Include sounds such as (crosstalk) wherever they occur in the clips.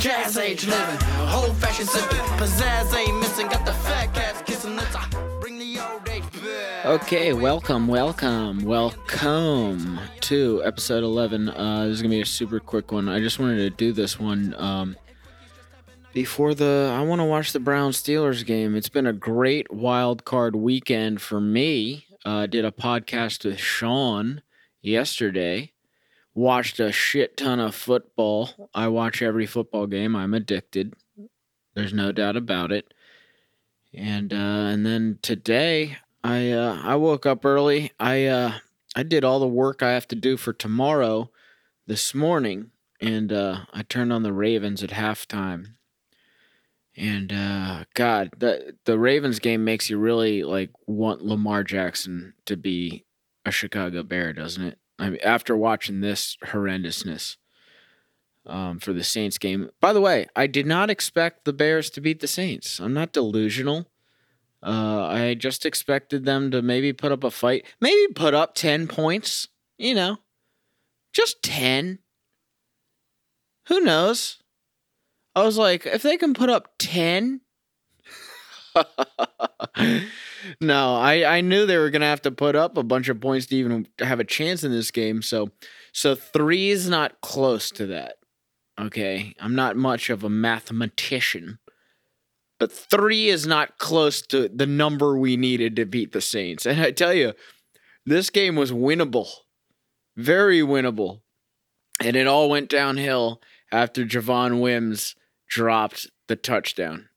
Jazz age living, sipping. Pizzazz ain't missing, got the fat cats kissing the back. Okay, welcome, welcome, welcome to episode 11. Uh, this is going to be a super quick one. I just wanted to do this one um, before the. I want to watch the Brown Steelers game. It's been a great wild card weekend for me. Uh, did a podcast with Sean yesterday. Watched a shit ton of football. I watch every football game. I'm addicted. There's no doubt about it. And uh, and then today I uh, I woke up early. I uh, I did all the work I have to do for tomorrow this morning, and uh, I turned on the Ravens at halftime. And uh, God, the the Ravens game makes you really like want Lamar Jackson to be a Chicago Bear, doesn't it? I mean, after watching this horrendousness um, for the Saints game. By the way, I did not expect the Bears to beat the Saints. I'm not delusional. Uh, I just expected them to maybe put up a fight, maybe put up 10 points, you know, just 10. Who knows? I was like, if they can put up 10. (laughs) no, I, I knew they were to have to put up a bunch of points to even have a chance in this game. So, so three is not close to that. Okay. I'm not much of a mathematician but three is not close to the number we needed to beat the Saints. And I tell you, this game was winnable, very winnable. And it all went downhill after Javon Wims dropped the touchdown.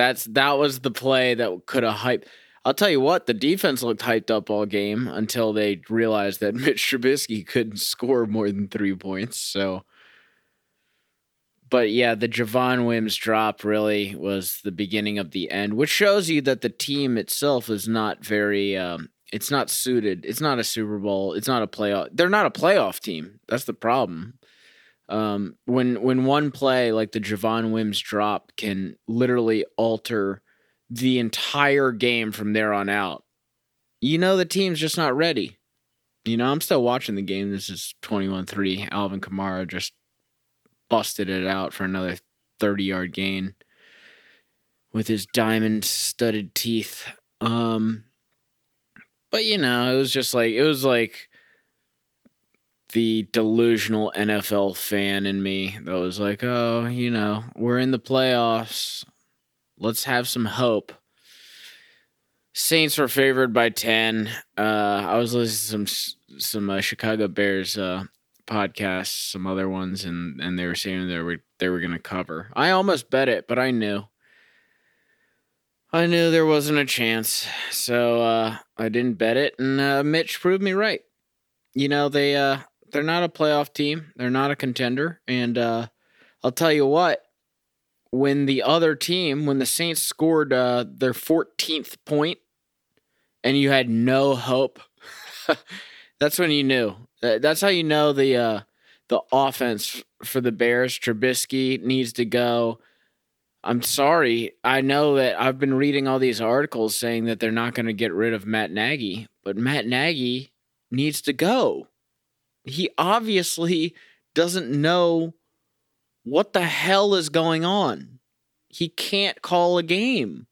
That's that was the play that could have hyped. I'll tell you what, the defense looked hyped up all game until they realized that (laughs) Mitch Trubisky couldn't score more than three points. So but yeah, the Javon Wims drop really was the beginning of the end, which shows you that the team itself is not very. Um, it's not suited. It's not a Super Bowl. It's not a playoff. They're not a playoff team. That's the problem. Um, when when one play like the Javon Wims drop can literally alter the entire game from there on out, you know the team's just not ready. You know, I'm still watching the game. This is 21 3. Alvin Kamara just busted it out for another 30 yard gain with his diamond studded teeth. Um, but you know, it was just like, it was like the delusional NFL fan in me that was like, oh, you know, we're in the playoffs. Let's have some hope. Saints were favored by 10. Uh, I was listening to some some uh, Chicago Bears uh, podcasts, some other ones, and and they were saying they were they were going to cover. I almost bet it, but I knew. I knew there wasn't a chance, so uh, I didn't bet it, and uh, Mitch proved me right. You know they uh, they're not a playoff team, they're not a contender, and uh, I'll tell you what. When the other team, when the Saints scored uh, their 14th point, and you had no hope, (laughs) that's when you knew that's how you know the uh, the offense for the Bears. Trubisky needs to go. I'm sorry. I know that I've been reading all these articles saying that they're not going to get rid of Matt Nagy, but Matt Nagy needs to go. He obviously doesn't know what the hell is going on. He can't call a game.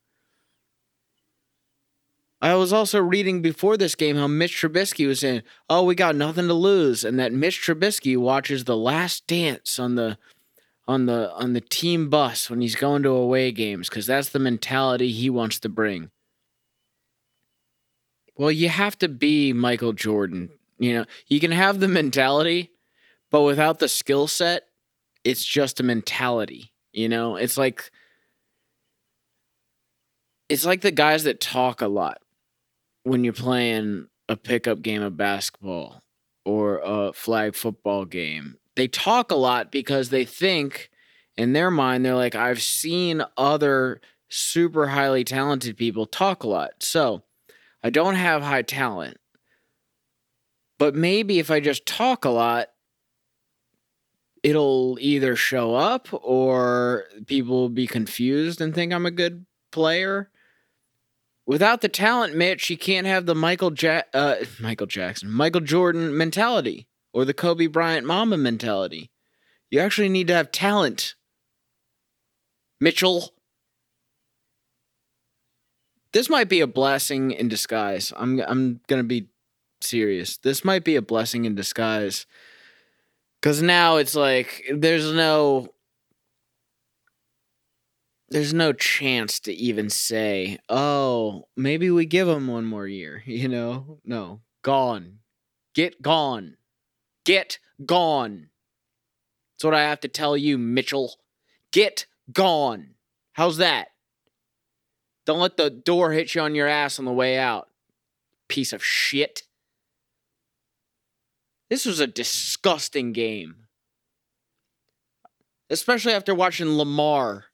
I was also reading before this game how Mitch Trubisky was saying, "Oh, we got nothing to lose," and that Mitch Trubisky watches The Last Dance on the on the on the team bus when he's going to away games because that's the mentality he wants to bring. Well, you have to be Michael Jordan. You know, you can have the mentality, but without the skill set, it's just a mentality. You know, it's like it's like the guys that talk a lot when you're playing a pickup game of basketball or a flag football game. They talk a lot because they think in their mind, they're like, I've seen other super highly talented people talk a lot. So I don't have high talent. But maybe if I just talk a lot, it'll either show up or people will be confused and think I'm a good player Without the talent, Mitch, you can't have the Michael ja- uh, Michael Jackson, Michael Jordan mentality or the Kobe Bryant Mamba mentality. You actually need to have talent Mitchell. This might be a blessing in disguise. I'm I'm going to be serious. This might be a blessing in disguise. Cuz now it's like there's no there's no chance to even say, "Oh, maybe we give him one more year." (laughs) You know? No. Gone. Get gone. Get gone. That's what I have to tell you, Mitchell. Get gone. How's that? Don't let the door hit you on your ass on the way out. Piece of shit. This was a disgusting game. Especially after watching Lamar.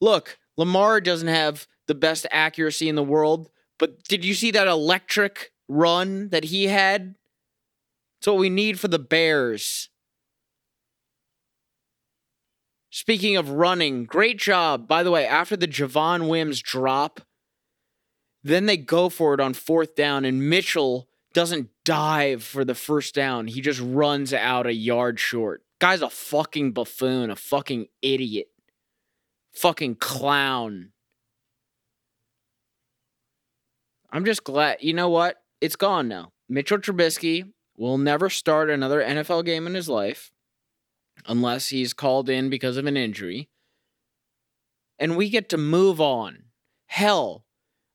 Look, Lamar doesn't have the best accuracy in the world, but did you see that electric run that he had? It's what we need for the Bears. Speaking of running, great job. By the way, after the Javon Wims drop, then they go for it on fourth down, and Mitchell doesn't dive for the first down. He just runs out a yard short. Guy's a fucking buffoon, a fucking idiot, fucking clown. I'm just glad. You know what? It's gone now. Mitchell Trubisky will never start another NFL game in his life unless he's called in because of an injury. And we get to move on. Hell,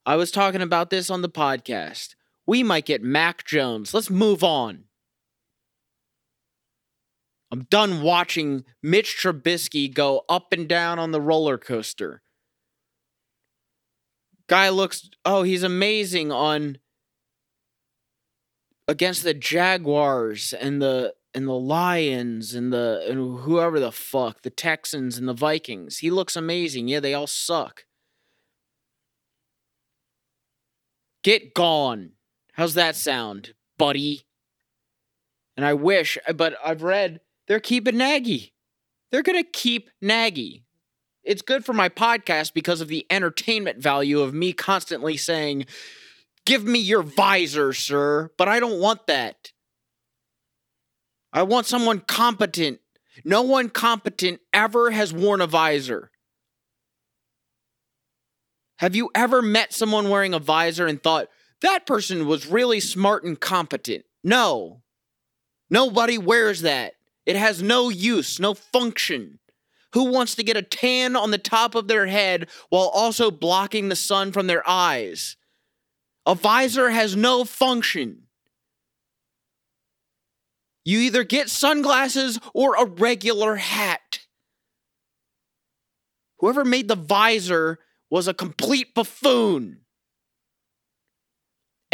I was talking about this on the podcast. We might get Mac Jones. Let's move on. I'm done watching Mitch Trubisky go up and down on the roller coaster. Guy looks, oh, he's amazing on against the Jaguars and the and the Lions and the and whoever the fuck, the Texans and the Vikings. He looks amazing. Yeah, they all suck. Get gone. How's that sound, buddy? And I wish, but I've read they're keeping Nagy. They're going to keep Nagy. It's good for my podcast because of the entertainment value of me constantly saying, Give me your visor, sir. But I don't want that. I want someone competent. No one competent ever has worn a visor. Have you ever met someone wearing a visor and thought, that person was really smart and competent? No. Nobody wears that. It has no use, no function. Who wants to get a tan on the top of their head while also blocking the sun from their eyes? A visor has no function. You either get sunglasses or a regular hat. Whoever made the visor was a complete buffoon.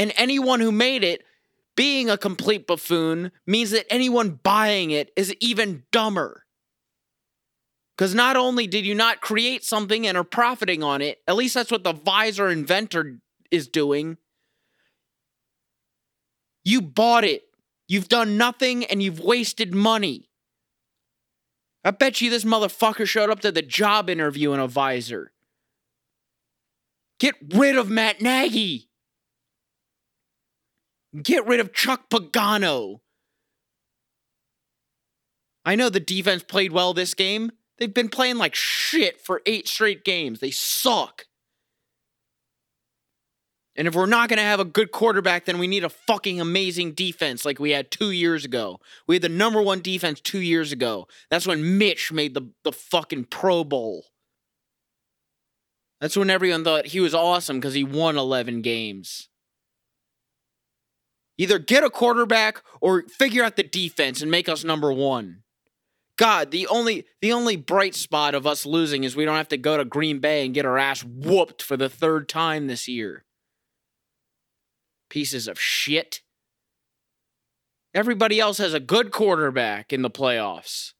And anyone who made it being a complete buffoon means that anyone buying it is even dumber. Because not only did you not create something and are profiting on it, at least that's what the visor inventor is doing. You bought it. You've done nothing and you've wasted money. I bet you this motherfucker showed up to the job interview in a visor. Get rid of Matt Nagy. Get rid of Chuck Pagano. I know the defense played well this game. They've been playing like shit for eight straight games. They suck. And if we're not going to have a good quarterback, then we need a fucking amazing defense like we had two years ago. We had the number one defense two years ago. That's when Mitch made the, the fucking Pro Bowl. That's when everyone thought he was awesome because he won 11 games. Either get a quarterback or figure out the defense and make us number one. God, the only the only bright spot of us losing is we don't have to go to Green Bay and get our ass whooped for the third time this year pieces of shit. Everybody else has a good quarterback in the playoffs.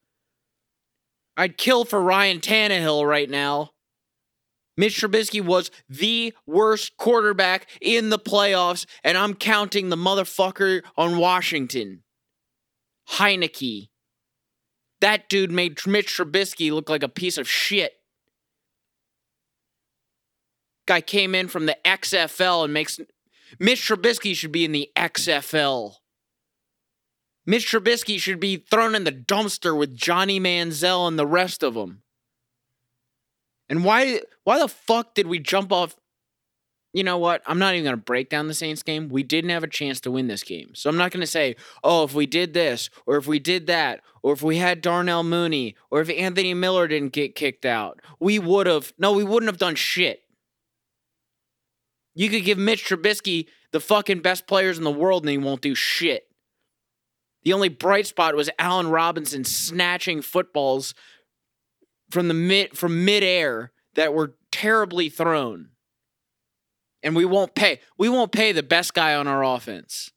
I'd kill for Ryan Tannehill right now. Mitch Trubisky was the worst quarterback in the playoffs, and I'm counting the motherfucker on Washington. Heinicke. That dude made Mitch Trubisky look like a piece of shit. Guy came in from the XFL and makes Mitch Trubisky should be in the XFL. Mitch Trubisky should be thrown in the dumpster with Johnny Manziel and the rest of them. And why why the fuck did we jump off? You know what? I'm not even going to break down the Saints game. We didn't have a chance to win this game. So I'm not going to say, "Oh, if we did this or if we did that or if we had Darnell Mooney or if Anthony Miller didn't get kicked out, we would have No, we wouldn't have done shit. You could give Mitch Trubisky the fucking best players in the world and he won't do shit. The only bright spot was Allen Robinson snatching footballs from the mid from midair that were terribly thrown. And we won't pay. We won't pay the best guy on our offense.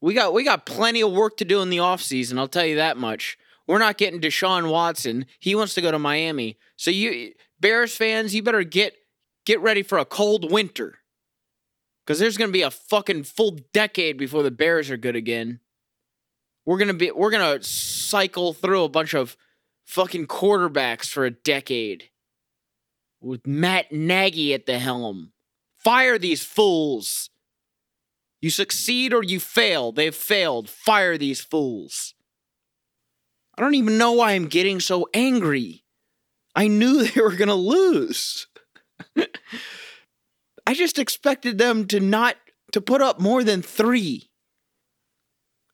We got we got plenty of work to do in the offseason, I'll tell you that much. We're not getting Deshaun Watson. He wants to go to Miami. So you Bears fans, you better get get ready for a cold winter. Cuz there's going to be a fucking full decade before the Bears are good again. We're going to be we're going to cycle through a bunch of fucking quarterbacks for a decade with Matt Nagy at the helm. Fire these fools. You succeed or you fail. They've failed. Fire these fools. I don't even know why I'm getting so angry. I knew (laughs) they were going to lose. (laughs) I just expected them to not to put up more than 3.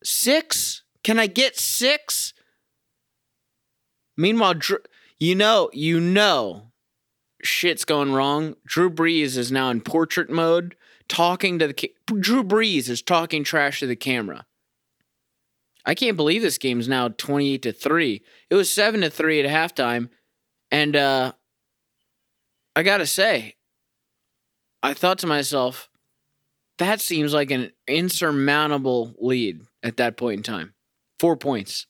6? Can I get 6? Meanwhile, Drew, you know, you know, shit's going wrong. Drew Brees is now in portrait mode, talking to the ca- Drew Brees is talking trash to the camera. I can't believe this game's now 28 to 3. It was 7 to 3 at halftime and uh I got to say I thought to myself that seems like an insurmountable lead at that point in time. 4 points.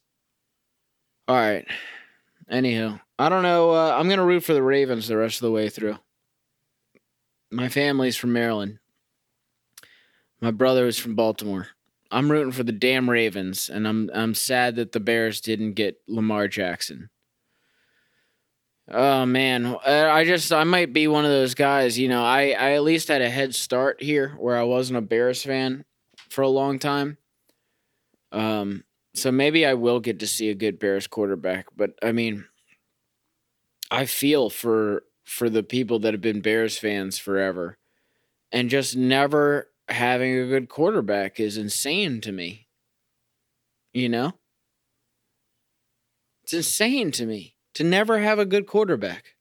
All right. Anyhow, I don't know. Uh, I'm gonna root for the Ravens the rest of the way through. My family's from Maryland. My brother is from Baltimore. I'm rooting for the damn Ravens, and I'm I'm sad that the Bears didn't get Lamar Jackson. Oh man, uh, I just I might be one of those guys. You know, I I at least had a head start here where I wasn't a Bears fan for a long time. Um, so maybe I will get to see a good Bears quarterback, but I mean I feel for for the people that have been Bears fans forever and just never having a good quarterback is insane to me. You know? It's insane to me to never have a good quarterback.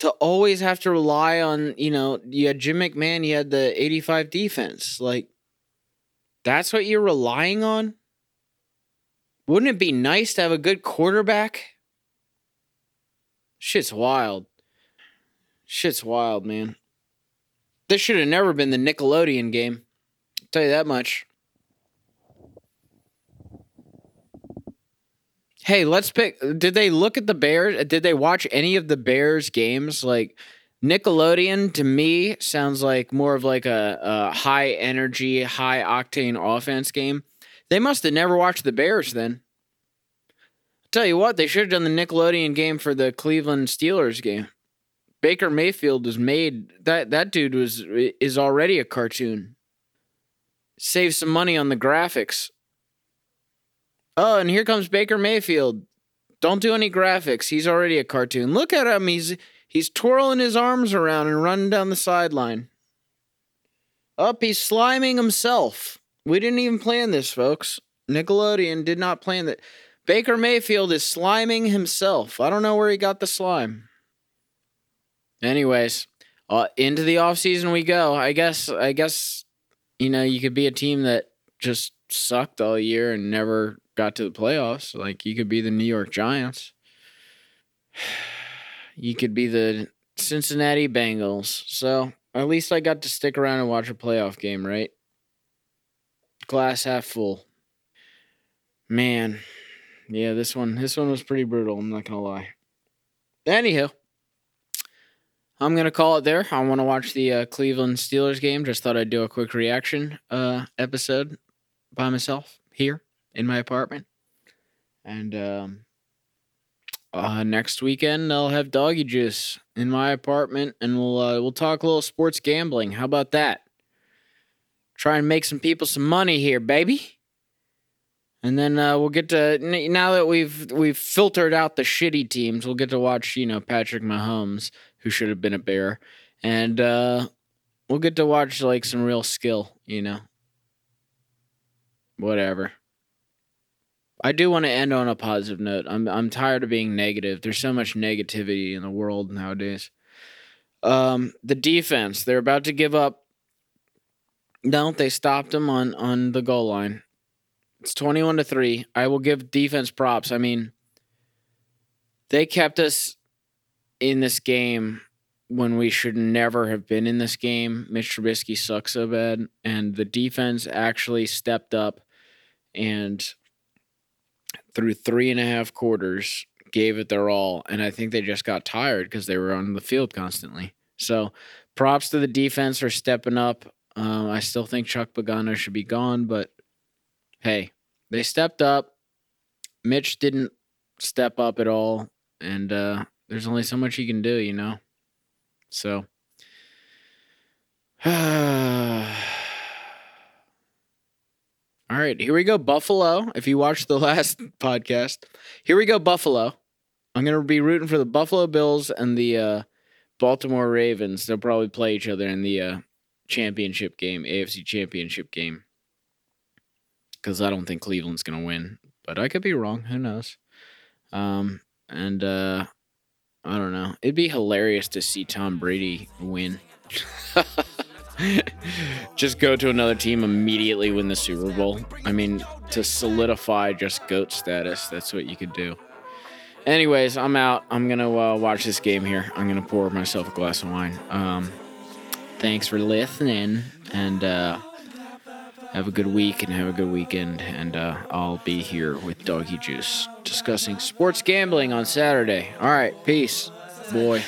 To always have to rely on, you know, you had Jim McMahon, you had the 85 defense. Like, that's what you're relying on? Wouldn't it be nice to have a good quarterback? Shit's wild. Shit's wild, man. This should have never been the Nickelodeon game. I'll tell you that much. Hey, let's pick. Did they look at the Bears? Did they watch any of the Bears games? Like Nickelodeon to me sounds like more of like a, a high energy, high octane offense game. They must have never watched the Bears then. Tell you what, they should have done the Nickelodeon game for the Cleveland Steelers game. Baker Mayfield was made that that dude was is already a cartoon. Save some money on the graphics. Oh, and here comes Baker Mayfield. Don't do any graphics. He's already a cartoon. Look at him. He's he's twirling his arms around and running down the sideline. Up, he's sliming himself. We didn't even plan this, folks. Nickelodeon did not plan that. Baker Mayfield is sliming himself. I don't know where he got the slime. Anyways, uh, into the offseason we go. I guess I guess you know, you could be a team that just sucked all year and never got to the playoffs. Like you could be the New York Giants. You could be the Cincinnati Bengals. So at least I got to stick around and watch a playoff game, right? Glass half full. Man, yeah, this one this one was pretty brutal. I'm not gonna lie. Anyhow, I'm gonna call it there. I want to watch the uh, Cleveland Steelers game. Just thought I'd do a quick reaction uh, episode by myself here in my apartment, and um, uh, next weekend I'll have doggy juice in my apartment, and we'll uh, we'll talk a little sports gambling. How about that? Try and make some people some money here, baby. And then uh, we'll get to now that we've we've filtered out the shitty teams, we'll get to watch you know Patrick Mahomes, who should have been a bear, and uh, we'll get to watch like some real skill, you know. Whatever. I do want to end on a positive note. I'm I'm tired of being negative. There's so much negativity in the world nowadays. Um, the defense, they're about to give up. No, they stopped them on on the goal line. It's 21 to 3. I will give defense props. I mean, they kept us in this game when we should never have been in this game. Mitch Trubisky sucks so bad, and the defense actually stepped up and through three and a half quarters gave it their all. And I think they just got tired because they were on the field constantly. So props to the defense for stepping up. Uh, I still think Chuck Pagano should be gone, but hey, they stepped up. Mitch didn't step up at all. And uh, there's only so much he can do, you know? So. (sighs) All right, here we go, Buffalo. If you watched the (laughs) last podcast, here we go, Buffalo. I'm gonna be rooting for the Buffalo Bills and the uh, Baltimore Ravens. They'll probably play each other in the uh, championship game, AFC championship game. Because I don't think Cleveland's gonna win, but I could be wrong. Who knows? Um, and uh, I don't know. It'd be hilarious to see Tom Brady win. (laughs) just go to another team immediately win the Super Bowl. I mean, to solidify just GOAT status, that's what you could do. Anyways, I'm out. I'm to uh, watch this game here. I'm to pour myself a glass of wine. Um, thanks for listening, and uh, have a good week and have a good weekend. And uh, I'll be here with Doggy Juice discussing sports gambling on Saturday. All right, peace, boy.